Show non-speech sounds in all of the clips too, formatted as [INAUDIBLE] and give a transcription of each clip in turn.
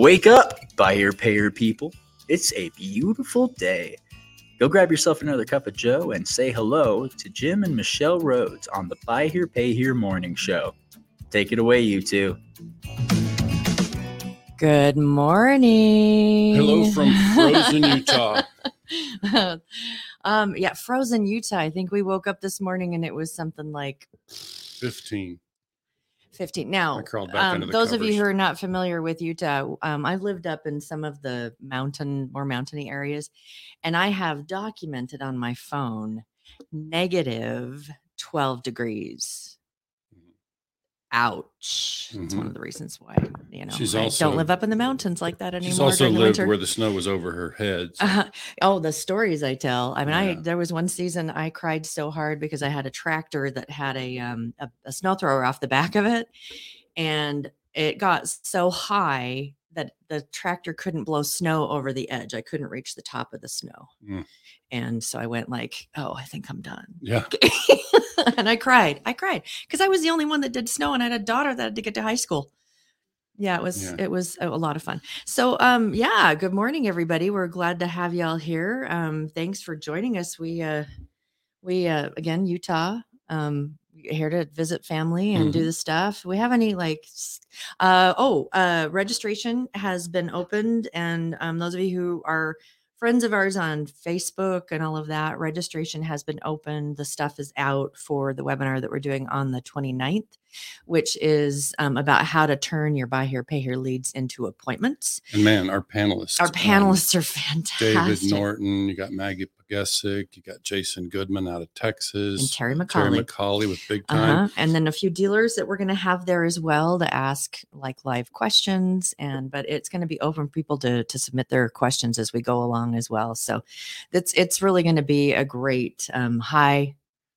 Wake up, buy buyer payer people. It's a beautiful day. Go grab yourself another cup of Joe and say hello to Jim and Michelle Rhoads on the Buy Here Pay Here morning show. Take it away, you two. Good morning. Hello from [LAUGHS] frozen Utah. um, yeah, frozen Utah. I think we woke up this morning and it was something like 15. 15. Now, I crawled back um, those of you who are not familiar with Utah, um, I've lived up in some of the mountain, more mountainy areas, and I have documented on my phone negative 12 degrees. Ouch. That's one Mhm. of the reasons why, you know, She's I also- don't live up in the mountains like that anymore. She's also lived where the snow was over her head. so- Uh, oh, the stories I tell. I mean, I there was one season I cried so hard because I had a tractor that had a um a, a snow thrower off the back of it, and it got so high that the tractor couldn't blow snow over the edge. I couldn't reach the top of the snow, Mm. and so I went like, "Oh, I think I'm done." Yeah. [LAUGHS] and I cried. I cried because I was the only one that did snow, and I had a daughter that had to get to high school. Yeah, it was Yeah. it was a, a lot of fun. So, um, yeah, good morning, everybody. We're glad to have y'all here. Um, thanks for joining us. We uh, we uh, again Utah. Um, here to visit family and do the stuff. We have any like, uh, oh, uh, registration has been opened, and um, those of you who are friends of ours on Facebook and all of that, registration has been opened. The stuff is out for the webinar that we're doing on the 29th, which is um, about how to turn your buy here, pay here leads into appointments. And man, our panelists. Our um, panelists are [LAUGHS] fantastic. David Norton, you got Maggie Pagesic, you got Jason Goodman out of Texas, and Terry Terry McCauley. McCauley with Big Time. Uh-huh. And then a few dealers that we're going to have there as well to ask like live questions. And but it's going to be open for people to to submit their questions as we go along as well. So that's it's really going to be a great um, high,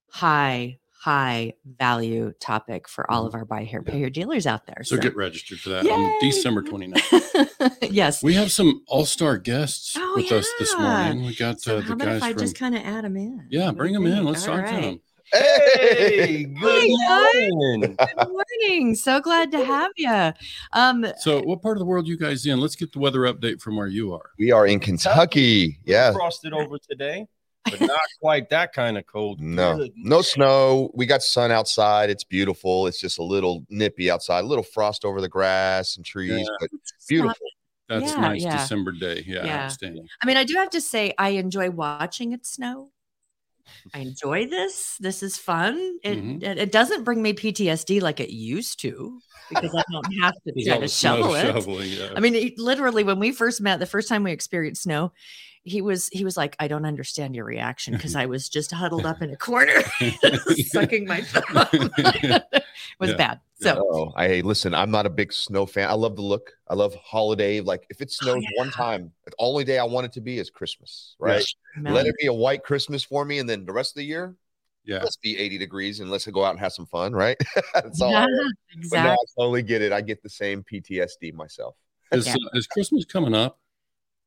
high, high value topic for all of our buy here, pay here dealers out there. Mm-hmm. So get registered for that on Yay! December 29th. [LAUGHS] yes. We have some all star guests Oh, with us this morning. We got So uh, how the about guys if I from. just kind of add them in? yeah, What bring you them in. Let's All talk to them. [LAUGHS] Hey, good guys. morning. Good morning. So glad to have you. Um, So, what part of the world you guys in? Let's get the weather update from where you are. We are in Kentucky. Yeah. frosted over today, but not quite that kind of cold. No, Good. no snow. We got sun outside. It's beautiful. It's just a little nippy outside, a little frost over the grass and trees, Yeah. but it's beautiful. not- That's Yeah, a nice yeah. December day. Yeah, Yeah. outstanding. I mean, I do have to say, I enjoy watching it snow. I enjoy this. This is fun. It, Mhm. it it doesn't bring me PTSD like it used to because I don't have to [LAUGHS] There's try to shovel it. shoveling, yeah. I mean, it- literally, when we first met, the first time we experienced snow, he was he was like, "I don't understand your reaction because I was just huddled up in a [LAUGHS] corner, [LAUGHS] sucking my thumb." it [LAUGHS] was Yeah. bad. So Oh, I listen. I'm not a big snow fan. I love the look. I love holiday. Like if it snows one time, the only day I want it to be is Christmas. Right? man, Let it be a white Christmas for me, and then the rest of the year, yeah. let's be 80 degrees and let's go out and have some fun. Right? That's all. I yeah, want. But no, exactly. I totally get it. I get the same PTSD myself. Is, Yeah. uh, is Christmas coming up?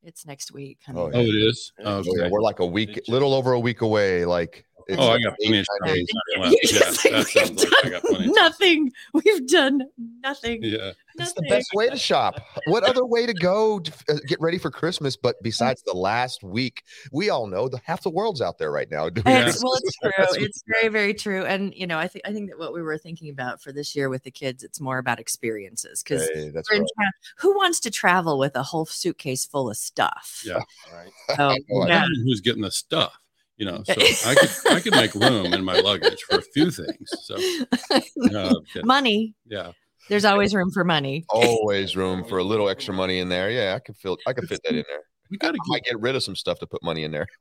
It's next week. Oh, honey. Oh, Oh, it is. Yeah. Oh, Okay. yeah, we're like a week, little over a week away. Like, it's Oh, I got eight, plenty of nine time. days. Well, You yeah, just say that sounds like I got plenty. of time. nothing. We've done nothing. Yeah. It's the best way to shop. What other way to go to uh, get ready for Christmas? But besides the last week, we all know the half the world's out there right now. Yeah. It's, well, it's true. It's very, very true. And you know, I think I think that what we were thinking about for this year with the kids, it's more about experiences because Hey, that's we're in right. town. Who wants to travel with a whole suitcase full of stuff? Yeah. [LAUGHS] Right. So, know, [LAUGHS] I I yeah. don't know who's getting the stuff, you know. So I could I could make room in my luggage for a few things. So [LAUGHS] uh, money. yeah, There's always room for money. Always room for a little extra money in there. Yeah, I can feel. I can fit that in there. we got I to might get rid of some stuff to put money in there. [LAUGHS]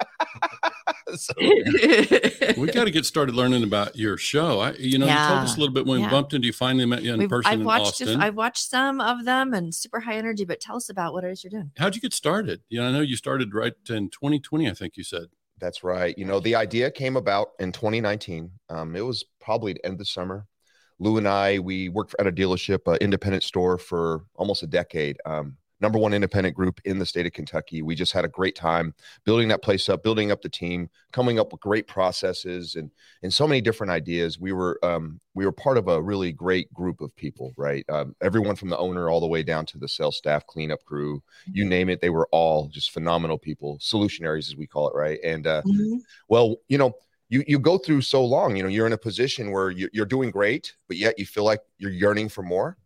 So, [LAUGHS] we got to get started learning about your show. I, you know, you told us a little bit when Yeah. we bumped into you. Finally met you in We've- person I've in watched. Austin. I've watched some of them and super high energy. But tell us about what it is you're doing. How'd you get started? You know, I know you started right in 2020. I think you said. That's right. You know, the idea came about in 2019. Um, it was probably the end of the summer. Lou and I, we worked at a dealership, an independent store for almost a decade. Um, number one independent group in the state of Kentucky. We just had a great time building that place up, building up the team, coming up with great processes and and so many different ideas. We were um, we were part of a really great group of people, right? Um, everyone from the owner all the way down to the sales staff, cleanup crew, you name it. They were all just phenomenal people, solutionaries as we call it, right? And uh, Mhm. well, you know, you you go through so long. You know, you're in a position where you, you're doing great, but yet you feel like you're yearning for more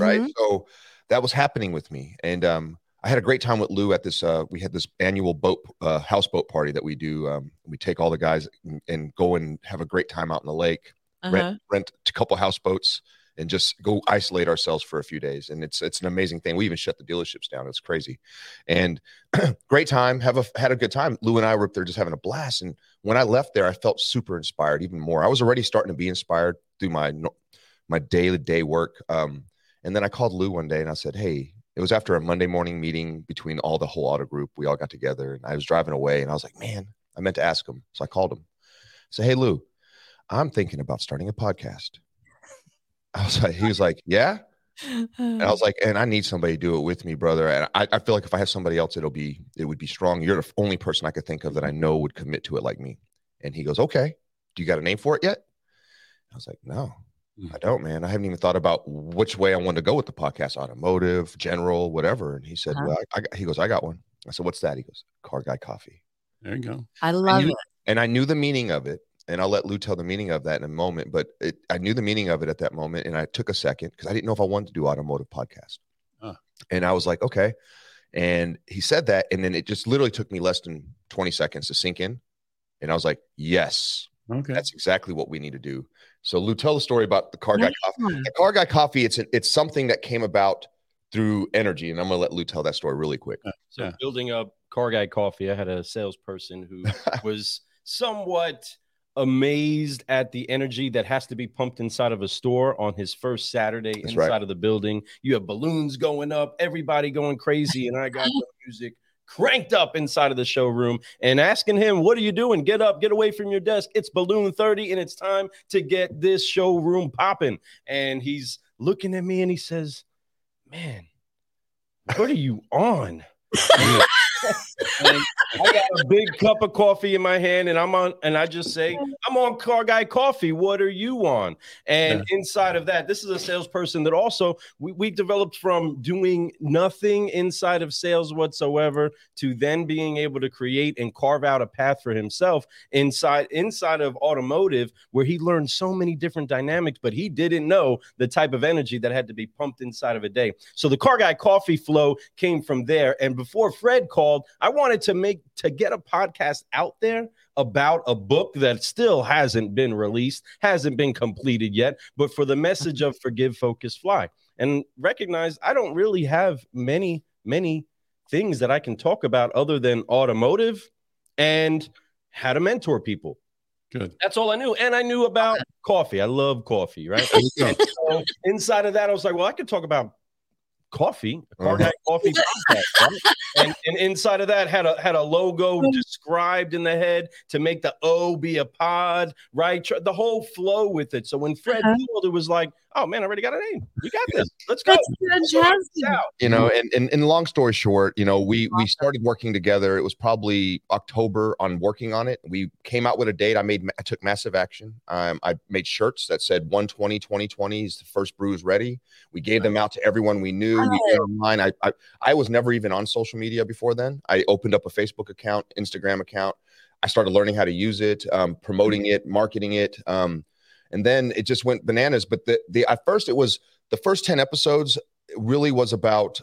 right? Mhm. So that was happening with me, and um, I had a great time with Lou at this. Uh, we had this annual boat uh, houseboat party that we do. Um, we take all the guys and, and go and have a great time out in the lake. Uh-huh. Rent rent a couple houseboats and just go isolate ourselves for a few days. And it's it's an amazing thing. We even shut the dealerships down. It's crazy, and [CLEARS THROAT] great time. Have a had a good time. Lou and I were up there just having a blast. And when I left there, I felt super inspired, even more. I was already starting to be inspired through my my daily day work. Um, and then I called Lou one day and I said, Hey, it was after a Monday morning meeting between all the whole auto group. We all got together and I was driving away and I was like, Man, I meant to ask him. So I called him. I said, Hey, Lou, I'm thinking about starting a podcast. I was like, He was like, Yeah. And I [LAUGHS] was like, and I need somebody to do it with me, brother. And I, I feel like if I have somebody else, it'll be, it would be strong. You're the only person I could think of that I know would commit to it like me. And he goes, okay. Do you got a name for it yet? I was like, no. I don't, man. I haven't even thought about which way I wanted to go with the podcast, automotive, general, whatever. And he said, Uh-huh. well, I, I, he goes, I got one. I said, what's that? He goes, car guy coffee. There you go. I love you- it. And I knew the meaning of it. And I'll let Lou tell the meaning of that in a moment. But it, I knew the meaning of it at that moment. And I took a second because I didn't know if I wanted to do automotive podcast. And I was like, okay. And he said that. And then it just literally took me less than 20 seconds to sink in. And I was like, yes, Okay. that's exactly what we need to do. So Lou, tell the story about the car guy coffee. The car guy coffee, it's an, it's something that came about through energy. And I'm gonna let Lou tell that story really quick. Uh, so Yeah. building up Car Guy Coffee, I had a salesperson who [LAUGHS] was somewhat amazed at the energy that has to be pumped inside of a store on his first Saturday That's inside right. of the building. You have balloons going up, everybody going crazy, and I got [LAUGHS] the music cranked up inside of the showroom and asking him, What are you doing? Get up, get away from your desk. It's balloon 30, and it's time to get this showroom popping. And he's looking at me and he says, Man, what are you on? [LAUGHS] [LAUGHS] I got a big cup of coffee in my hand, and I'm on, and I just say, I'm on Car Guy Coffee. What are you on? And inside of that, this is a salesperson that also we, we developed from doing nothing inside of sales whatsoever to then being able to create and carve out a path for himself inside inside of automotive, where he learned so many different dynamics, but he didn't know the type of energy that had to be pumped inside of a day. So the Car Guy Coffee flow came from there. And before Fred called, I wanted to make to get a podcast out there about a book that still hasn't been released, hasn't been completed yet, but for the message of forgive, focus, fly. And recognize I don't really have many, many things that I can talk about other than automotive and how to mentor people. Good. That's all I knew. And I knew about coffee. I love coffee, right? There you go. so inside of that, I was like, well, I could talk about coffee, a car Uh-huh. coffee [LAUGHS] podcast, right? and, and inside of that had a had a logo [LAUGHS] described in the head to make the O be a pod, right? The whole flow with it. So when Fred Uh-huh. it was like, oh man, I already got a name. We got this. Let's go. That's fantastic. You know and, and and long story short you know we we started working together. It was probably october on working on it. We came out with a date. I made i took massive action. Um, i made shirts that said 120 2020 is the first brews ready. We gave them out to everyone we knew. We went online. I, I i was never even on social media before then. I opened up a facebook account instagram account. I started learning how to use it um, promoting it marketing it. Um, and then it just went bananas. But the, the at first it was the first 10 episodes really was about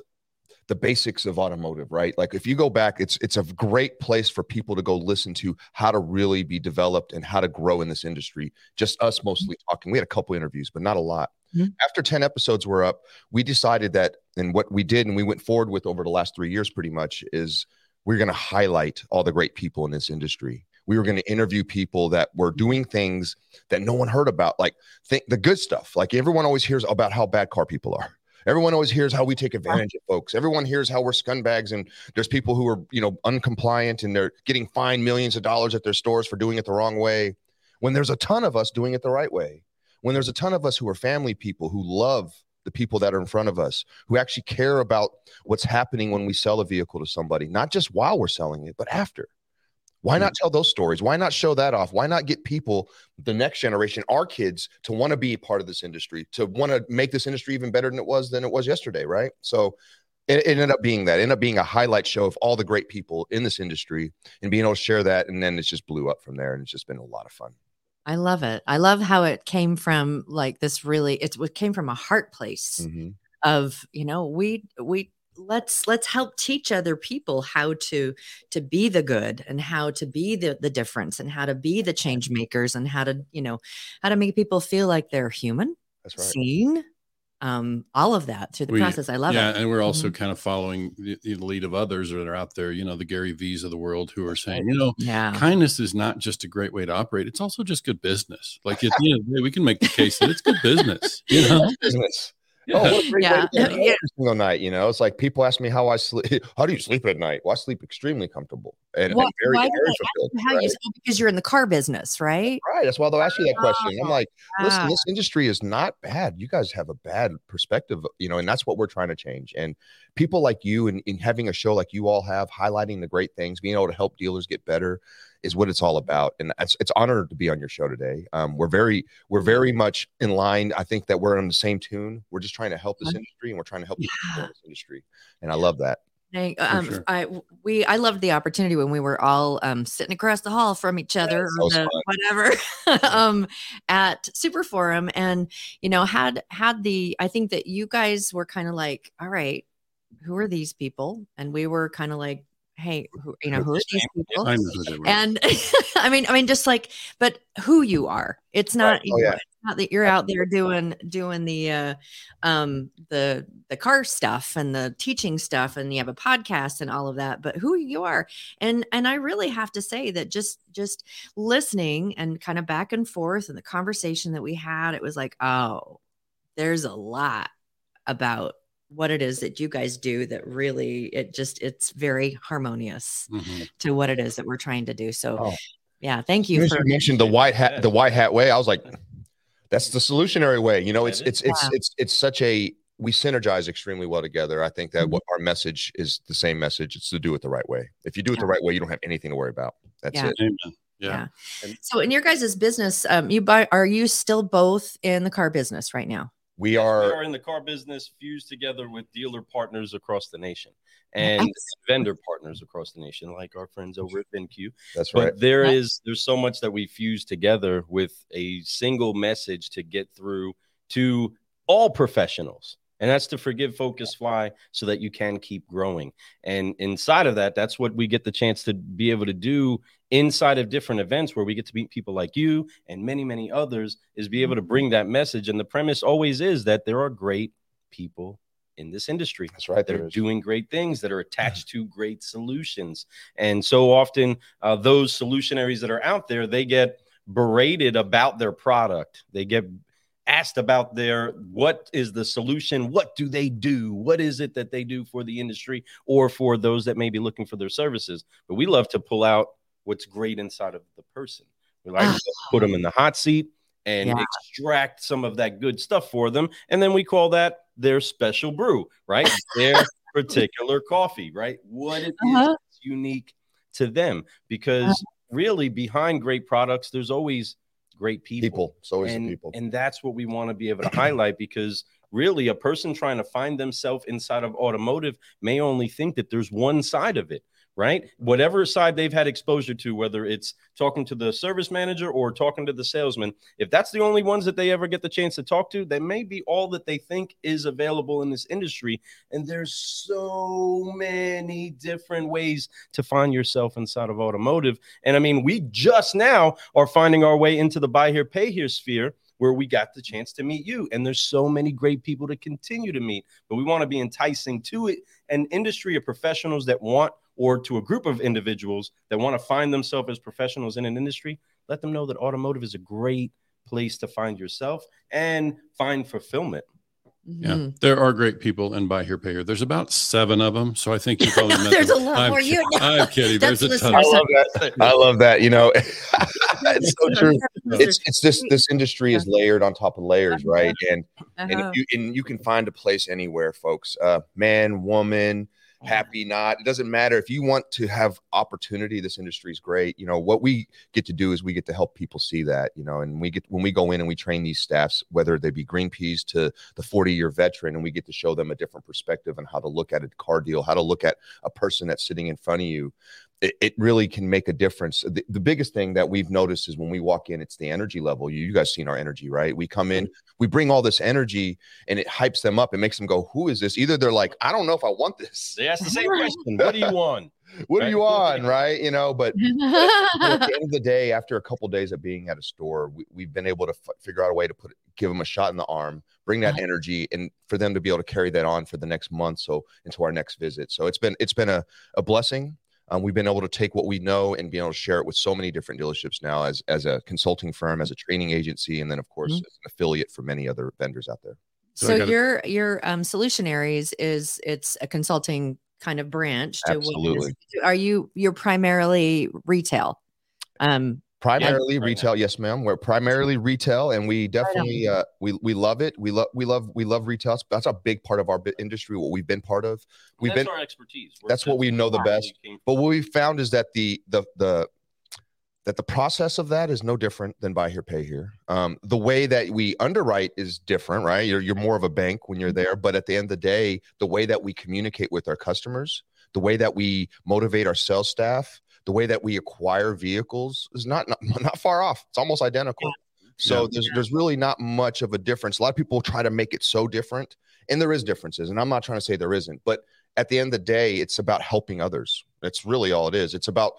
the basics of automotive right? Like if you go back it's it's a great place for people to go listen to how to really be developed and how to grow in this industry. Just us mostly talking. We had a couple interviews but not a lot. Mhm. after 10 episodes were up we decided that and what we did and we went forward with over the last three years pretty much is we're going to highlight all the great people in this industry we were going to interview people that were doing things that no one heard about like think the good stuff like everyone always hears about how bad car people are Everyone always hears how we take advantage of folks. Everyone hears how we're scumbags and there's people who are, you know, uncompliant and they're getting fined millions of dollars at their stores for doing it the wrong way. When there's a ton of us doing it the right way. When there's a ton of us who are family people who love the people that are in front of us who actually care about what's happening when we sell a vehicle to somebody, not just while we're selling it, but after. Why not tell those stories? Why not show that off? Why not get people, the next generation, our kids, to want to be a part of this industry, to want to make this industry even better than it was than it was yesterday, right? So it, it ended up being that, it ended up being a highlight show of all the great people in this industry and being able to share that. And then it's just blew up from there. And it's just been a lot of fun. I love it. I love how it came from like this really it came from a heart place Mm-hmm. of, you know, we we let's let's help teach other people how to to be the good and how to be the the difference and how to be the change makers and how to, you know, how to make people feel like they're human, That's right. seen, um all of that through the We- process. I love yeah, it. Mm-hmm. and we're also kind of following the, the lead of others that are out there. You know, the Gary Vee's of the world who are saying, you know, Yeah. kindness is not just a great way to operate; it's also just good business. Like at the end of the day, we can make the case that it's good business. You know, [LAUGHS] Business. Yeah. Oh, what a [LAUGHS] great Yeah. way to [LAUGHS] Yeah. every single night. You know, it's like people ask me how I sleep. [LAUGHS] How do you sleep at night? Well, I sleep extremely comfortable and, and very, why very fulfilled. How right? you oh, because you're in the car business, right? Right. That's why they'll ask you that question. I'm Oh, like, listen, Ah. this industry is not bad. You guys have a bad perspective, you know, and that's what we're trying to change. And people like you and, and having a show like you all have, highlighting the great things, being able to help dealers get better is what it's all about. And it's it's honored to be on your show today. Um, we're very we're very much in line. I think that we're on the same tune. We're just trying to help this industry and we're trying to help the Yeah. this industry. And I love that. Thank- um, sure. I we I loved the opportunity when we were all um, sitting across the hall from each other, that or the, whatever, [LAUGHS] um, at Super Forum, and you know had had the I think that you guys were kind of like, all right, who are these people? And we were kind of like, hey, who, you know, who are these people? I know who they were. And [LAUGHS] I mean, I mean, just like, but who you are. It's not. Oh, yeah. it's not that you're out there doing doing the uh, um, the the car stuff and the teaching stuff, and you have a podcast and all of that. But who you are, and and I really have to say that just just listening and kind of back and forth and the conversation that we had, it was like, oh, there's a lot about what it is that you guys do that really it just it's very harmonious Mhm. to what it is that we're trying to do. So, Oh. yeah, thank As you for you mentioned the white hat, the white hat way. I was like, that's the solutionary way. You know, it's it's it's yeah. it's, it's, such a we synergize extremely well together. I think that Mhm. what our message is the same message. It's to do it the right way. If you do it the right way, you don't have anything to worry about. That's Yeah. it. Amen. yeah. Yeah. So, in your guys' business, um, you buy are you still both in the car business right now? We we are are in the car business fused together with dealer partners across the nation and Excellent. vendor partners across the nation, like our friends over at VinQ. that's But right. there Yeah. is there's so much that we fuse together with a single message to get through to all professionals. And that's to forgive, focus, fly so that you can keep growing. And inside of that, that's what we get the chance to be able to do inside of different events where we get to meet people like you and many, many others, is be able to bring that message. And the premise always is that there are great people in this industry That's right. They're doing great things that are attached to great solutions. And so often uh, those solutionaries that are out there they get berated about their product. They get asked about their what is the solution? What do they do? What is it that they do for the industry or for those that may be looking for their services? But we love to pull out what's great inside of the person we like to put them in the hot seat and Yeah. extract some of that good stuff for them and then we call that their special brew right their [LAUGHS] particular coffee right what it is Uh-huh. that's unique to them because really behind great products there's always great people, people. It's always and, people. and that's what we want to be able to highlight because really a person trying to find themselves inside of automotive may only think that there's one side of it right? Whatever side they've had exposure to whether it's talking to the service manager or talking to the salesman if that's the only ones that they ever get the chance to talk to that may be all that they think is available in this industry. And there's so many different ways to find yourself inside of automotive. And i mean we just now are finding our way into the buy here pay here sphere where we got the chance to meet you. And there's so many great people to continue to meet but we want to be enticing to it. An industry of professionals that want or to a group of individuals that want to find themselves as professionals in an industry let them know that automotive is a great place to find yourself and find fulfillment Yeah, Mhm. there are great people in Buy Here Pay Here. There's about seven of them, so I think you probably [LAUGHS] met There's them. a lot I'm more kid- you know. I'm kidding. That's There's a ton. I love that. I love that. You know, [LAUGHS] it's so true. It's it's this this industry is layered on top of layers, right? And and Uh-huh. if you and you can find a place anywhere, folks. Uh, man, woman, happy, not. It doesn't matter. If you want to have opportunity, this industry is great. You know what we get to do is we get to help people see that. You know, and we get when we go in and we train these staffs, whether they be green peas to the forty year veteran, and we get to show them a different perspective on how to look at a car deal, how to look at a person that's sitting in front of you it, it really can make a difference. The, the biggest thing that we've noticed is when we walk in, it's the energy level. You, you guys seen our energy, right? We come in, we bring all this energy and it hypes them up. It makes them go, Who is this? Either they're like, I don't know if I want this. They ask the same [LAUGHS] question. What do you want? [LAUGHS] What are you Right. on? Right. You know, but you know, at the end of the day, after a couple days of being at a store, we, we've been able to f- figure out a way to put give them a shot in the arm, bring that energy, and for them to be able to carry that on for the next month, so into our next visit. So it's been it's been a, a blessing. Um, we've been able to take what we know and be able to share it with so many different dealerships now, as as a consulting firm, as a training agency, and then of course Mhm. as an affiliate for many other vendors out there. So So gotta- your your um solutionaries is it's a consulting kind of branch to what it is Absolutely. that you do. Are you you're primarily retail? Um primarily right retail yes ma'am. We're primarily retail and we definitely uh we we love it. We love we love we love retail. That's a big part of our industry what we've been part of. We've that's been our expertise. We're- that's what we know the best. but what we found is that the the the that the process of that is no different than buy here pay here. Um, the way that we underwrite is different right? You're, you're more of a bank when you're there but at the end of the day the way that we communicate with our customers the way that we motivate our sales staff the way that we acquire vehicles is not not, [LAUGHS] not far off it's almost identical so Yeah. there's there's really not much of a difference a lot of people try to make it so different and there is differences and i'm not trying to say there isn't but at the end of the day, it's about helping others. That's really all it is. It's about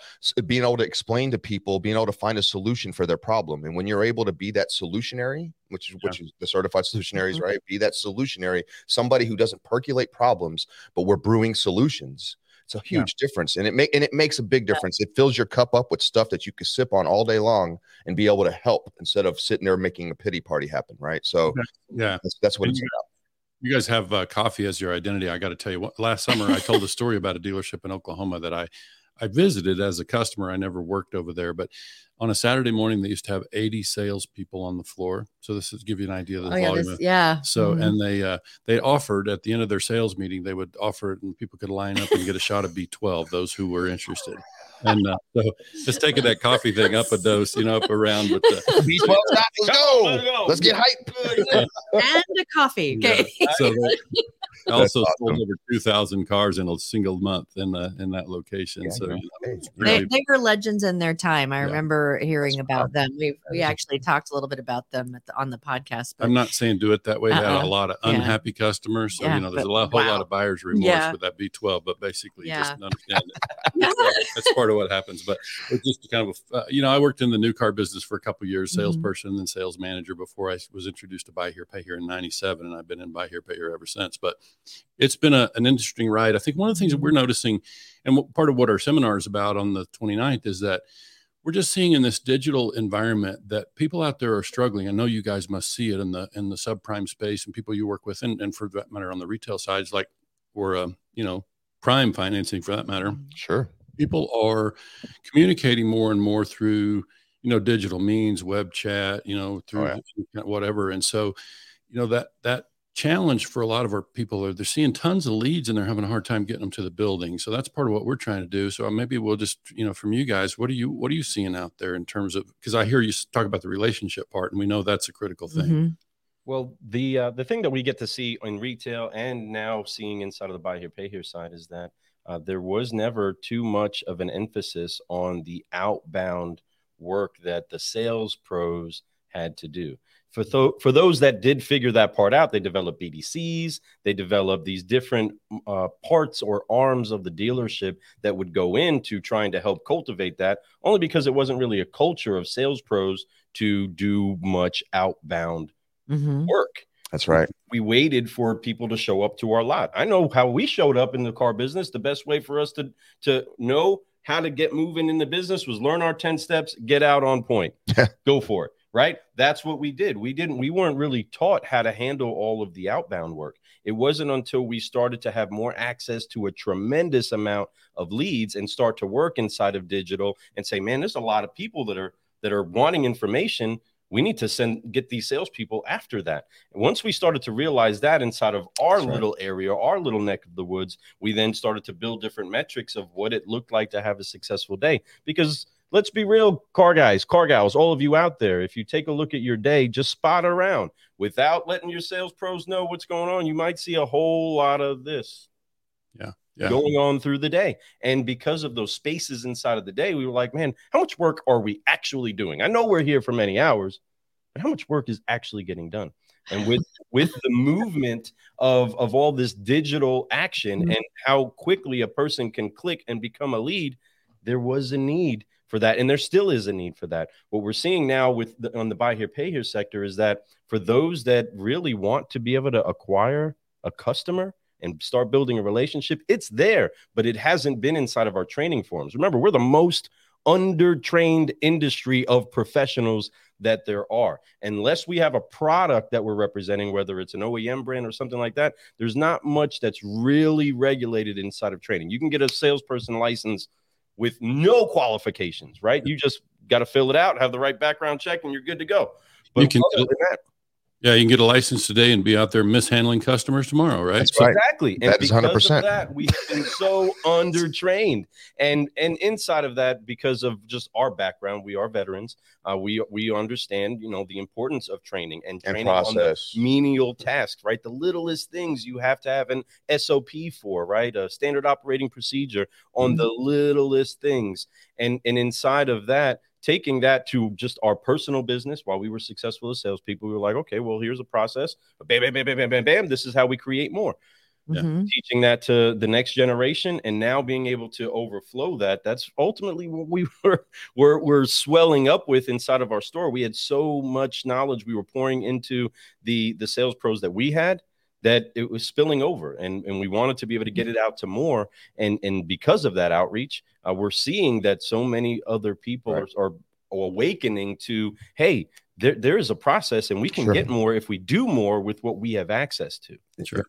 being able to explain to people, being able to find a solution for their problem. And when you're able to be that solutionary, which is which is the certified solutionaries, Mhm. right? Be that solutionary, somebody who doesn't percolate problems, but we're brewing solutions. It's a Yeah. huge difference, and it make and it makes a big difference. It fills your cup up with stuff that you can sip on all day long and be able to help instead of sitting there making a pity party happen, right? So Yeah. that's, that's what And it's you- about. You guys have uh, coffee as your identity. I got to tell you what, last summer I told a story about a dealership in Oklahoma that I, I visited as a customer. I never worked over there, but on a Saturday morning, they used to have 80 salespeople on the floor. So this is give you an idea of the oh yeah, volume. this, yeah. so, Mhm. and they, uh, they offered at the end of their sales meeting, they would offer it and people could line up and get a shot of B12, those who were interested. And uh, so just taking that coffee thing up a dose, you know, up around with the, B12 stop, let's go. let's get hype. and a coffee. Yeah. Okay. so they That's also sold over 2,000 cars in a single month in the, in that location. Yeah, so, man. you know, Hey, it's They, they were legends in their time. I Yeah. remember hearing about them. We we actually talked a little bit about them at the, on the podcast. But I'm not saying do it that way. They had Uh-uh. a lot of Yeah. unhappy customers. So, Yeah, you know, there's a lot, whole lot of buyer's remorse Yeah. with that B12, but basically Yeah. just understand it. [LAUGHS] that's part of what happens. But it's just kind of, a, uh, you know, I worked in the new car business for a couple years, Mhm. salesperson and sales manager before I was introduced to Buy Here, Pay Here in 97. And I've been in Buy Here, Pay Here ever since. But it's been a, an interesting ride. I think one of the things that we're noticing, and what, part of what our seminar is about on the 29th is that we're just seeing in this digital environment that people out there are struggling. I know you guys must see it in the in the subprime space and people you work with, and, and for that matter on the retail sides, like or um, you know prime financing for that matter. Sure. People are communicating more and more through you know digital means, web chat, you know through yeah. whatever, and so you know that that challenge for a lot of our people are they're seeing tons of leads and they're having a hard time getting them to the building so that's part of what we're trying to do so maybe we'll just you know from you guys what are you what are you seeing out there in terms of because i hear you talk about the relationship part and we know that's a critical thing Mhm. Well, the uh, the thing that we get to see in retail and now seeing inside of the buy here pay here side is that uh, there was never too much of an emphasis on the outbound work that the sales pros had to do. For th- for those that did figure that part out, they developed BDCs, they developed these different uh, parts or arms of the dealership that would go into trying to help cultivate that. Only because it wasn't really a culture of sales pros to do much outbound Mhm. work. That's right. We waited for people to show up to our lot. I know how we showed up in the car business. The best way for us to to know how to get moving in the business was learn our 10 steps, get out on point. [LAUGHS] Go for it. Right? That's what we did. We didn't, we weren't really taught how to handle all of the outbound work. It wasn't until we started to have more access to a tremendous amount of leads and start to work inside of digital and say, man, there's a lot of people that are that are wanting information. We need to send get these salespeople after that. And once we started to realize that inside of our That's right. little area, our little neck of the woods, we then started to build different metrics of what it looked like to have a successful day. Because let's be real, car guys, car gals, all of you out there, if you take a look at your day, just spot around without letting your sales pros know what's going on. You might see a whole lot of this Yeah. going on through the day. And because of those spaces inside of the day, we were like, man, how much work are we actually doing? I know we're here for many hours, but how much work is actually getting done? And with [LAUGHS] with the movement of of all this digital action Mhm. and how quickly a person can click and become a lead, there was a need for that, and there still is a need for that. What we're seeing now with the, on the buy here pay here sector is that for those that really want to be able to acquire a customer and start building a relationship, it's there, but it hasn't been inside of our training forums. Remember, we're the most undertrained industry of professionals that there are. Unless we have a product that we're representing, whether it's an OEM brand or something like that, there's not much that's really regulated inside of training. You can get a salesperson license with no qualifications, right? You just got to fill it out, have the right background check, and you're good to go. But You can- other than that, Yeah, you can get a license today and be out there mishandling customers tomorrow, right? That's right. Exactly. And That is 100%. of that, we have been so [LAUGHS] undertrained. And and inside of that, because of just our background, we are veterans. Uh, we we understand, you know, the importance of training and And training on the menial tasks, right? The littlest things you have to have an SOP for, right? A standard operating procedure on the littlest things. And and inside of that, taking that to just our personal business while we were successful as salespeople, we were like, okay, well, here's a process. Bam, bam, bam, bam, bam, bam, bam. This is how we create more Yeah. Mhm. teaching that to the next generation and now being able to overflow that that's ultimately what we [LAUGHS] were were, were swelling up with inside of our store we had so much knowledge we were pouring into the the sales pros that we had that it was spilling over and and we wanted to be able to get it out to more and and because of that outreach uh, we're seeing that so many other people Right. are, are awakening to hey there, there is a process and we can Sure. get more if we do more with what we have access to Sure.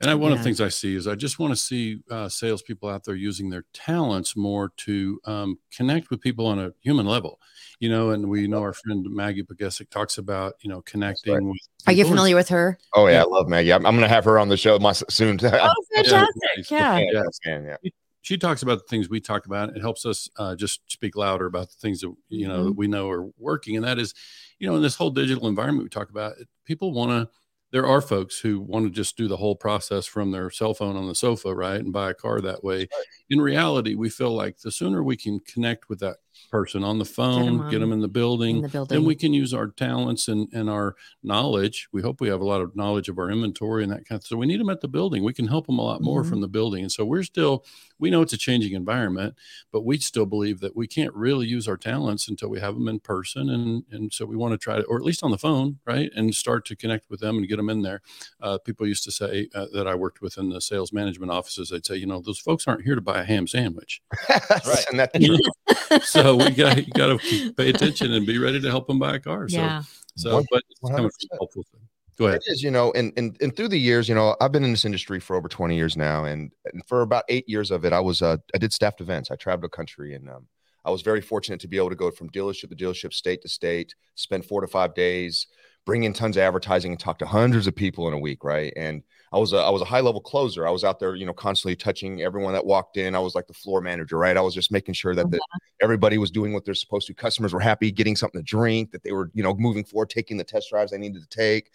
And I, one of the things I see is I just want to see uh, salespeople out there using their talents more to um, connect with people on a human level, you know. And we know our friend Maggie Pogesic talks about, you know, connecting with. Are you familiar with her? Oh yeah, Yeah. I love Maggie. I'm, I'm gonna have her on the show my, soon. [LAUGHS] Oh, fantastic. nice. Yeah. Yeah, Yeah. She talks about the things we talk about. It helps us uh, just speak louder about the things that you know Mhm. that we know are working, and that is, you know, in this whole digital environment we talk about, people want to. There are folks who want to just do the whole process from their cell phone on the sofa, right, and buy a car that way. In reality, we feel like the sooner we can connect with that person on the phone, get them, on- in the building, In the building. then we can use our talents and, and our knowledge. We hope we have a lot of knowledge of our inventory and that kind of. So we need them at the building. We can help them a lot more Mhm. from the building. And so we're still, we know it's a changing environment, but we still believe that we can't really use our talents until we have them in person. And and so we want to try to, or at least on the phone, right, and start to connect with them and get them in there. Uh, people used to say uh, that I worked with in the sales management offices. They'd say, you know, those folks aren't here to buy a ham sandwich. [LAUGHS] right. and that's true. know? So we got you got to pay attention and be ready to help them buy a car. So yeah. so, One- but it's coming from 100%. a helpful thing. Go ahead. It is, you know, and, and and through the years, you know, I've been in this industry for over 20 years now, and, and for about eight years of it, I was uh, I did staffed events. I traveled the country, and um, I was very fortunate to be able to go from dealership to dealership, state to state, spend four to five days, bring in tons of advertising, and talk to hundreds of people in a week, right? And I was a I was a high level closer. I was out there, you know, constantly touching everyone that walked in. I was like the floor manager, right? I was just making sure that the, everybody was doing what they're supposed to. Customers were happy, getting something to drink, that they were, you know, moving forward, taking the test drives they needed to take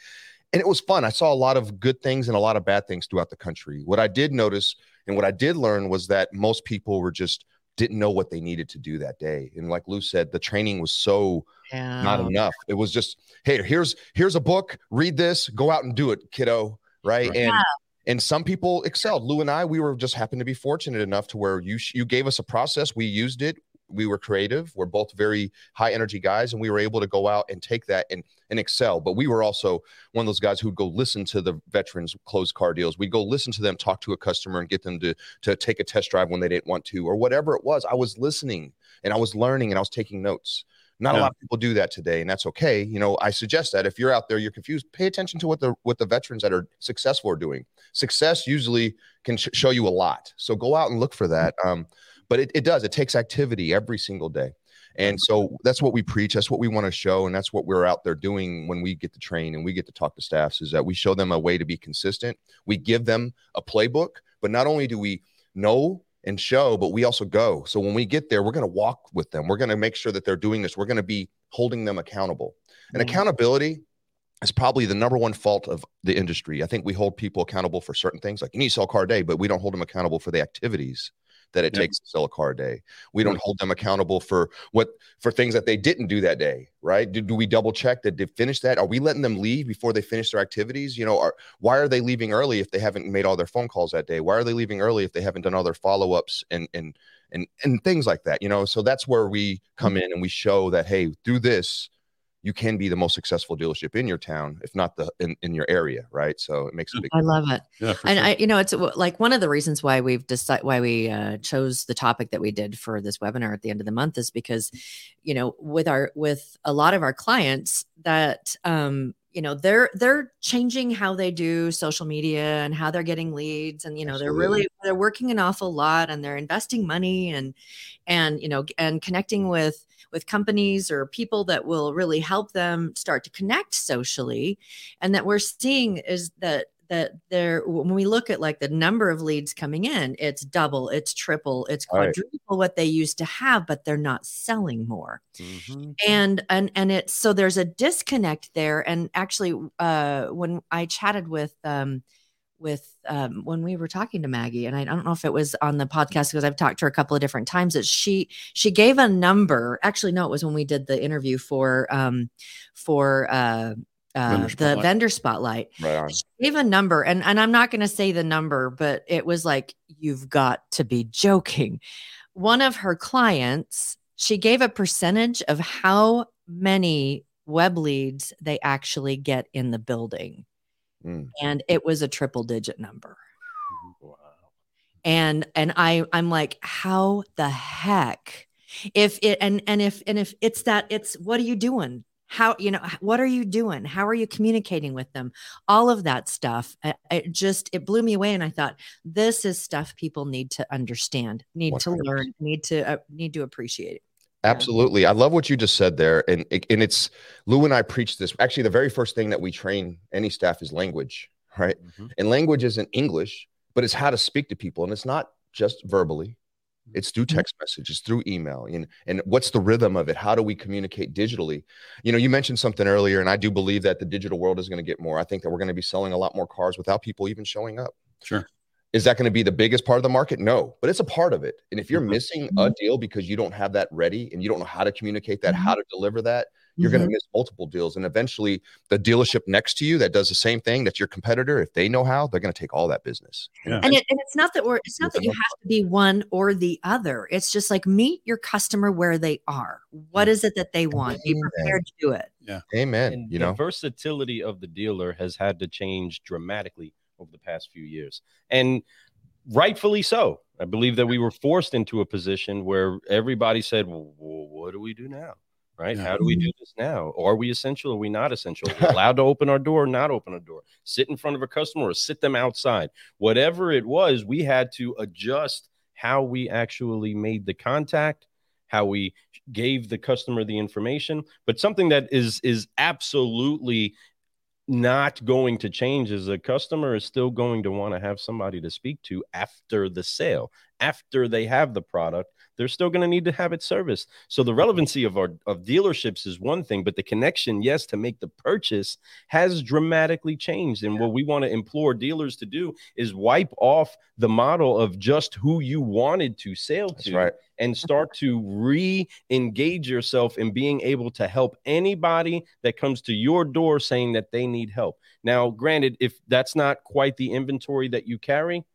and it was fun. I saw a lot of good things and a lot of bad things throughout the country. What I did notice and what I did learn was that most people were just didn't know what they needed to do that day. And like Lou said, the training was so Yeah. not enough. It was just, hey, here's here's a book, read this, go out and do it, kiddo. Right. Right. And and some people excelled. Lou and I, we were just happened to be fortunate enough to where you you gave us a process, we used it, we were creative. We're both very high energy guys, and we were able to go out and take that and and excel. But we were also one of those guys who'd go listen to the veterans close car deals. We'd go listen to them talk to a customer and get them to to take a test drive when they didn't want to, or whatever it was. I was listening and I was learning and I was taking notes Not a lot of people do that today, and that's okay. You know, I suggest that if you're out there, you're confused, pay attention to what the what the veterans that are successful are doing. Success usually can sh- show you a lot, so go out and look for that. Um, but it, it does. It takes activity every single day, and so that's what we preach. That's what we want to show, and that's what we're out there doing when we get to train and we get to talk to staffs. Is that we show them a way to be consistent. We give them a playbook, but not only do we know and show, but we also go. So when we get there, we're going to walk with them. We're going to make sure that they're doing this. We're going to be holding them accountable. And Mhm. accountability is probably the number one fault of the industry. I think we hold people accountable for certain things, like you need to sell a car a day, but we don't hold them accountable for the activities that it Yep. takes to sell a car a day. We don't hold them accountable for what for things that they didn't do that day, right? Do, do we double check that they finished that? Are we letting them leave before they finish their activities? You know, are why are they leaving early if they haven't made all their phone calls that day? Why are they leaving early if they haven't done all their follow-ups and and and and things like that? You know, so that's where we come mm-hmm. in and we show that hey, through this, you can be the most successful dealership in your town, if not the in, in your area, right? So it makes a big I love it. Yeah, and sure. I, you know, it's like one of the reasons why we've decided why we uh, chose the topic that we did for this webinar at the end of the month is because, you know, with our with a lot of our clients that um, you know they're they're changing how they do social media and how they're getting leads and you know they're really they're working an awful lot and they're investing money and and you know and connecting with with companies or people that will really help them start to connect socially. And that we're seeing is that that there when we look at like the number of leads coming in it's double it's triple it's Right. quadruple what they used to have but they're not selling more Mhm. and and and it's so there's a disconnect there and actually uh when i chatted with um with um when we were talking to maggie and i don't know if it was on the podcast because i've talked to her a couple of different times that she she gave a number actually no it was when we did the interview for um for uh uh, Vendor the vendor spotlight. Right she gave a number and and i'm not going to say the number but it was like you've got to be joking. One of her clients she gave a percentage of how many web leads they actually get in the building. Mm. and it was a triple digit number. Wow. and and i i'm like how the heck? If it and and if and if it's that it's what are you doing how you know what are you doing how are you communicating with them all of that stuff it just it blew me away and i thought this is stuff people need to understand need to 100%. learn need to uh, need to appreciate it Absolutely. I love what you just said there. And and it's Lou and I preach this. Actually, the very first thing that we train any staff is language, right? Mhm. And language isn't English, but it's how to speak to people. And it's not just verbally. It's through mm-hmm. text messages, through email, and and what's the rhythm of it? How do we communicate digitally? You know, you mentioned something earlier, and I do believe that the digital world is going to get more. I think that we're going to be selling a lot more cars without people even showing up. Sure. Is that going to be the biggest part of the market? No, but it's a part of it. And if you're Mhm. missing a mm-hmm. deal because you don't have that ready and you don't know how to communicate that, how mm-hmm. to deliver that, you're going to mm-hmm. miss multiple deals. And eventually, the dealership next to you that does the same thing, that's your competitor, if they know how, they're going to take all that business. Yeah. and, it, and it's not that we're it's not that you have to be one or the other it's just like meet your customer where they are what is it that they want be prepared to do it Yeah. Amen. and you the know, versatility of the dealer has had to change dramatically over the past few years and rightfully so i believe that we were forced into a position where everybody said well, what do we do now right? Yeah. how do we do mm-hmm. this now? Are we essential are we not essential? Are we [LAUGHS] allowed to open our door or not open our door? Sit in front of a customer or sit them outside? Whatever it was we had to adjust how we actually made the contact how we gave the customer the information. But something that is is absolutely not going to change is a customer is still going to want to have somebody to speak to after the sale after they have the product they're still going to need to have it serviced so the relevancy of our of dealerships is one thing but the connection yes to make the purchase has dramatically changed and what we want to implore dealers to do is wipe off the model of just who you wanted to sell that's to right. and start to re-engage yourself in being able to help anybody that comes to your door saying that they need help. Now, granted, if that's not quite the inventory that you carry,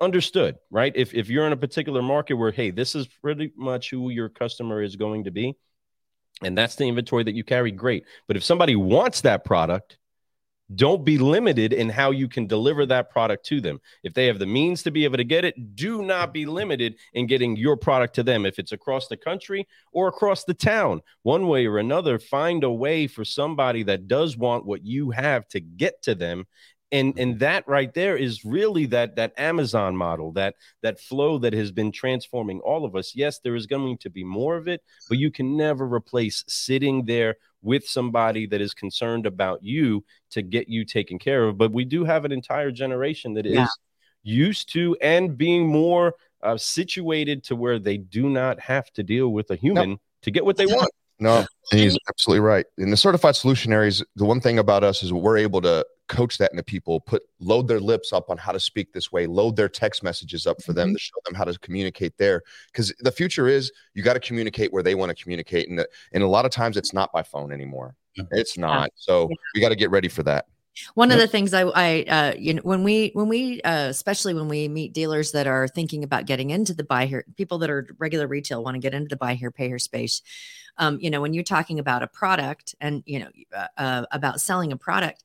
understood, right? If if you're in a particular market where hey, this is pretty much who your customer is going to be, and that's the inventory that you carry, great. But if somebody wants that product, don't be limited in how you can deliver that product to them. If they have the means to be able to get it, do not be limited in getting your product to them. If it's across the country or across the town, one way or another, find a way for somebody that does want what you have to get to them and and that right there is really that that amazon model that that flow that has been transforming all of us. Yes there is going to be more of it but you can never replace sitting there with somebody that is concerned about you to get you taken care of. But we do have an entire generation that is Yeah. used to and being more uh, situated to where they do not have to deal with a human to get what they want. No, and he's absolutely right. And the certified solutionaries, the one thing about us is we're able to coach that into people, put load their lips up on how to speak this way, load their text messages up for them mm-hmm. to show them how to communicate there. Because the future is you got to communicate where they want to communicate, and the, and a lot of times it's not by phone anymore. It's not. So we got to get ready for that. One of the things I, I, uh, you know, when we, when we, uh, especially when we meet dealers that are thinking about getting into the buy here, people that are regular retail want to get into the buy here, pay here space. Um, you know, when you're talking about a product and you know uh, uh, about selling a product,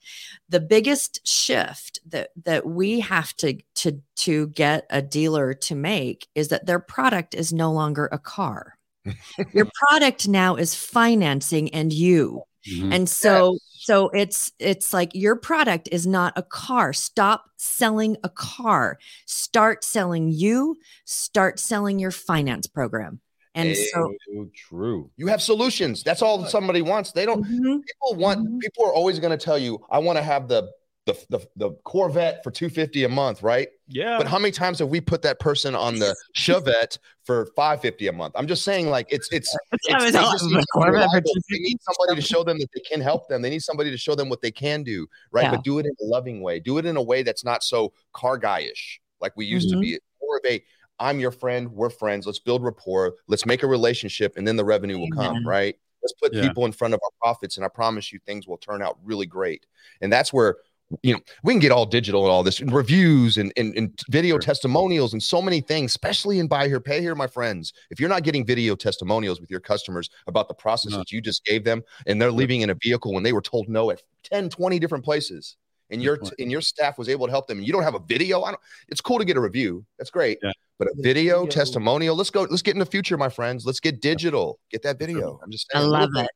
the biggest shift that that we have to to to get a dealer to make is that their product is no longer a car. [LAUGHS] Your product now is financing and you. Mhm. And so so it's it's like your product is not a car. Stop selling a car. Start selling you. Start selling your finance program. And so so true You have solutions. That's all somebody wants. They don't. Mhm. People want. Mhm. People are always going to tell you, "I want to have the." The, the, the Corvette for 250 a month, right? yeah But how many times have we put that person on the [LAUGHS] Chevette for 550 a month? I'm just saying, like it's it's, it's I was they just the need Corvette for reliable. They need somebody to show them that they can help them. They need somebody to show them what they can do, right? Yeah. But do it in a loving way. Do it in a way that's not so car guyish like we used Mhm. to be. It's more of a I'm your friend, we're friends. Let's build rapport. Let's make a relationship, and then the revenue will come, right? Let's put Yeah. people in front of our profits, and I promise you, things will turn out really great. And that's where you know we can get all digital and all this and reviews and, and, and video Sure. testimonials and so many things especially in buy here pay here my friends if you're not getting video testimonials with your customers about the process No. that you just gave them and they're leaving in a vehicle when they were told no at 10 20 different places and your and your staff was able to help them and you don't have a video i don't it's cool to get a review that's great Yeah. but a video testimonial let's go let's get in the future my friends let's get digital get that video i'm just I love little it.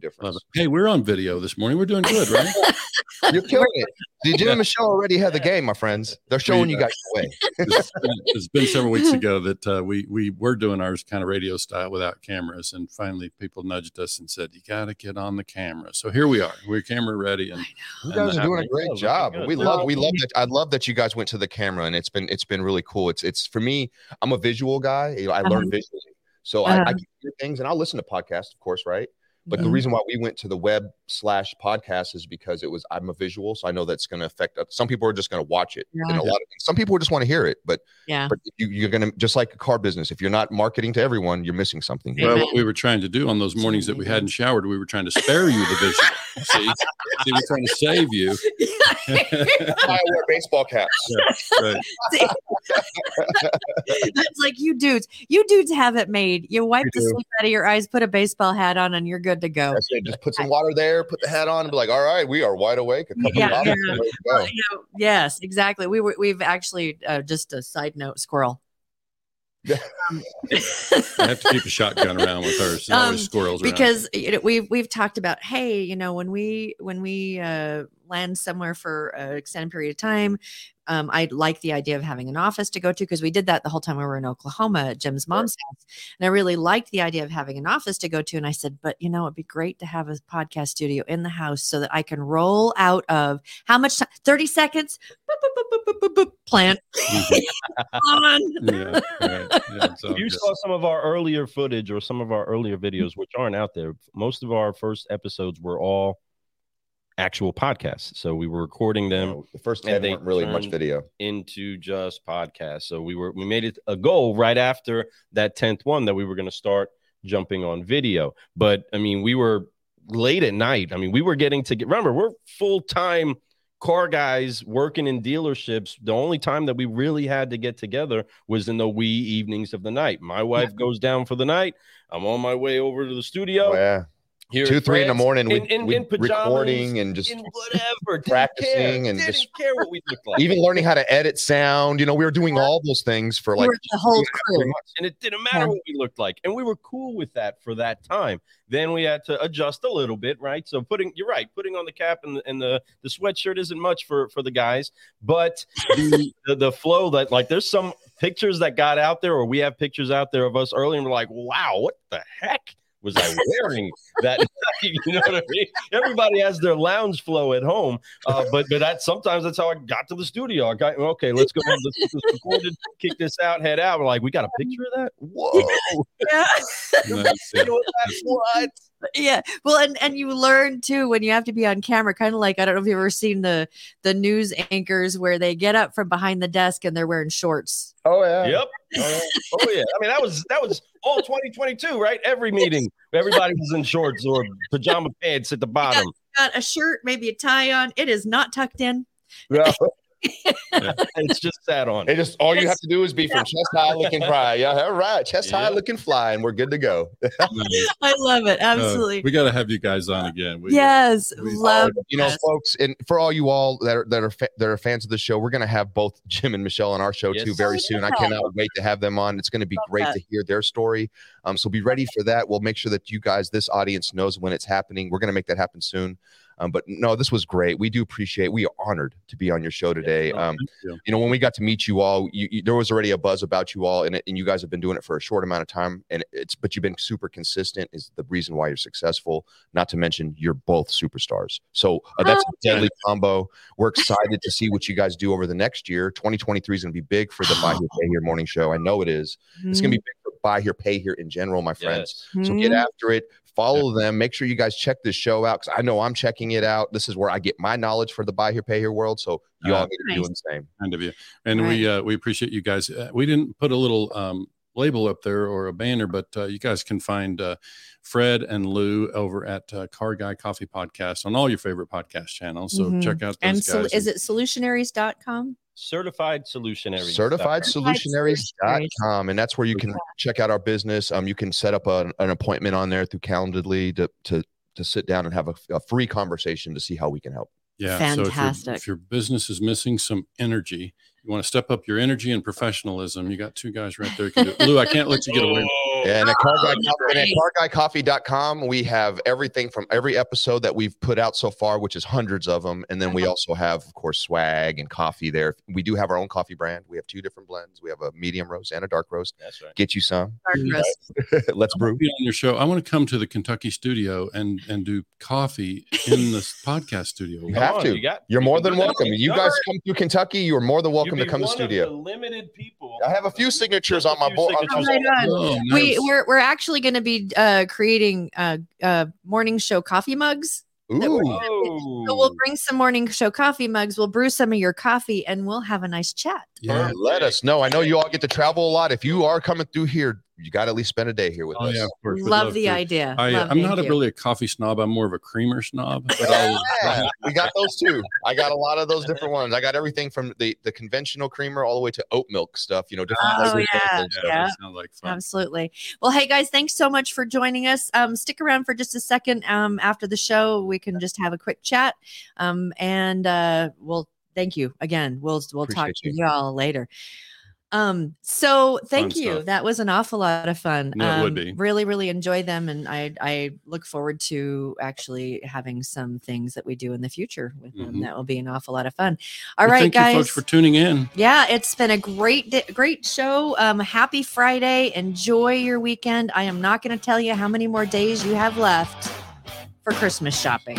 Things a difference. Hey, we're on video this morning. We're doing good, right? [LAUGHS] you're killing it Did Jim and Michelle already have the game, my friends. They're showing you guys the way. [LAUGHS] it's been, it's been several weeks ago that uh, we we were doing ours kind of radio style without cameras, and finally people nudged us and said, "You got to get on the camera." So here we are. We're camera ready, and You guys the are doing a great job. good. We No, love we love that. I love that you guys went to the camera and it's been it's been really cool. It's it's for me, I'm a visual guy. You know, I learn visually. So I, I Uh-huh. can hear things and I'll listen to podcasts, of course, right? But the Mhm. reason why we went to the web slash podcast is because it was I'm a visual, so I know that's going to affect. Some people are just going to watch it, and a lot of some people just want to hear it. But Yeah. but you, you're going to just like a car business. If you're not marketing to everyone, you're missing something. Yeah. well, what we were trying to do on those mornings that we hadn't showered, we were trying to spare you the visual. [LAUGHS] See, see, we're trying to save you. [LAUGHS] I wear baseball caps. [LAUGHS] Right. It's like you dudes, you dudes have it made. You wipe We the do. sleep out of your eyes, put a baseball hat on, and you're good to go. That's it. Just put some water there, put the hat on, and be like, "All right, we are wide awake." A couple Yeah, of bottles, yeah. ready Well, you know, yes, exactly. We were we've actually uh, just a side note, squirrel. Um, I have to keep a shotgun around with her. So Um, squirrels because you know, we've we've talked about hey you know when we when we uh, land somewhere for an extended period of time um, i like the idea of having an office to go to because we did that the whole time we were in oklahoma at jim's mom's house. And i really liked the idea of having an office to go to and i said but you know it'd be great to have a podcast studio in the house so that i can roll out of how much time 30 seconds? Boop, boop, boop, boop, boop, boop, boop, plant [LAUGHS] yeah, right. Yeah, so you just- saw some of our earlier footage or some of our earlier videos, which aren't out there. Most of our first episodes were all actual podcasts. So we were recording them No, the first and ten they weren't really much video. into just podcasts. So we were we made it a goal right after that 10th one that we were going to start jumping on video. But I mean, we were late at night. I mean, we were getting to get remember, we're full-time car guys working in dealerships. The only time that we really had to get together was in the wee evenings of the night. My wife goes down for the night. I'm on my way over to the studio. Oh, yeah, Here two, at three in the morning, we, in, in, we in pajamas, recording and just whatever, didn't practicing care, and didn't just- care what we looked like. even learning how to edit sound. You know, we were doing all those things for like were the whole crew. and it didn't matter Yeah. what we looked like and we were cool with that for that time then we had to adjust a little bit right so putting you're right putting on the cap and, and the the sweatshirt isn't much for for the guys but the, [LAUGHS] the the flow that like there's some pictures that got out there or we have pictures out there of us early and we're like wow what the heck was I wearing that? [LAUGHS] [LAUGHS] you know what I mean? Everybody has their lounge flow at home, uh, but but that sometimes that's how I got to the studio. I got okay, let's go. Let's get this recorded, kick this out, head out. We're like, we got a picture of that. Whoa! [LAUGHS] Yeah. Nice, yeah. You know what? What? yeah well and and you learn too when you have to be on camera kind of like i don't know if you've ever seen the the news anchors where they get up from behind the desk and they're wearing shorts Oh yeah. Yep. Oh yeah. oh yeah. I mean, that was that was all 2022, right? Every meeting, everybody was in shorts or pajama pants at the bottom. got a shirt maybe a tie on it is not tucked in Yeah. [LAUGHS] It's just sat on. It just all you have to do is be from chest high looking fly. Yeah, all right, chest high looking fly, and we're good to go. [LAUGHS] I love it Uh, absolutely we got to have you guys on again. We, yes we- love you know, folks, and for all you all that are that are fa- that are fans of the show, we're gonna have both [LAUGHS] Jim and Michelle on our show Yes. too very Oh, soon. I cannot wait to have them on. It's gonna be Love great that. to hear their story. Um, so be ready for that. We'll make sure that you guys, this audience, knows when it's happening. We're gonna make that happen soon. Um, but no, this was great. We do appreciate. We are honored to be on your show today. Oh, Um, you. you know, when we got to meet you all, you, you, there was already a buzz about you all, and, it, and you guys have been doing it for a short amount of time, and it's but you've been super consistent. Is the reason why you're successful. Not to mention you're both superstars. So uh, that's a deadly combo. We're excited to see what you guys do over the next year. 2023 is going to be big for the Buy Here Pay Here morning show. I know it is. It's going to be big for Buy Here Pay Here in general, my friends. Yes. So get after it. Follow them. Make sure you guys check this show out because I know I'm checking it out. This is where I get my knowledge for the Buy Here Pay Here world. So you all Uh, need to be nice. doing the same. kind of you. And we uh, we appreciate you guys. Uh, we didn't put a little um, label up there or a banner, but uh, you guys can find uh, Fred and Lou over at uh, Car Guy Coffee Podcast on all your favorite podcast channels. So Mhm. check out those and guys. so, is it solutionaries.com Certified Solutionaries. certified Solutionaries. solutionaries.com and that's where you can check out our business um you can set up an, an appointment on there through calendly to to to sit down and have a, a free conversation to see how we can help yeah, So if, your, Fantastic. if your business is missing some energy, you want to step up your energy and professionalism. You got two guys right there. Can do it. Lou, I can't let you get away. Oh, and at car guy Oh, and at great. carguycoffee.com we have everything from every episode that we've put out so far which is hundreds of them and then we uh-huh. also have of course swag and coffee there we do have our own coffee brand we have two different blends we have a medium roast and a dark roast That's right. get you some Dark roast. [LAUGHS] let's brew Be on your show. I want to come to the Kentucky studio and and do coffee in the podcast studio. You have to. You got, You're you more than welcome you guys come through kentucky you're more than welcome You'd to come to one of studio the limited people. I have a few signatures on my board. Oh my God. Oh, we nice. we're, we're actually going to be uh creating uh uh morning show coffee mugs we're- Ooh, so we'll bring some morning show coffee mugs we'll brew some of your coffee and we'll have a nice chat yeah. let us know. I know you all get to travel a lot. If you are coming through here, you got to at least spend a day here with Oh us. yeah, of course. Would love, the to. idea I, Love, I'm not a, really a coffee snob. I'm more of a creamer snob. But Yeah, I'll, [LAUGHS] we got those too. I got a lot of those different ones. I got everything from the the conventional creamer all the way to oat milk stuff. You know, different. Oh, flavors of yeah, yeah. like fun. Absolutely. Well, hey guys, thanks so much for joining us. Um, stick around for just a second. Um, after the show, we can just have a quick chat. Um, and uh, we'll thank you again. We'll we'll talk to you. y'all later. Um, so thank Fun you. stuff. That was an awful lot of fun. No, it would Um, be. Really, really enjoy them, and I I look forward to actually having some things that we do in the future with them. Mhm. That will be an awful lot of fun. All Well, right, thank guys. you folks for tuning in. Yeah, it's been a great, di- great show. Um, happy Friday. Enjoy your weekend. I am not going to tell you how many more days you have left for Christmas shopping.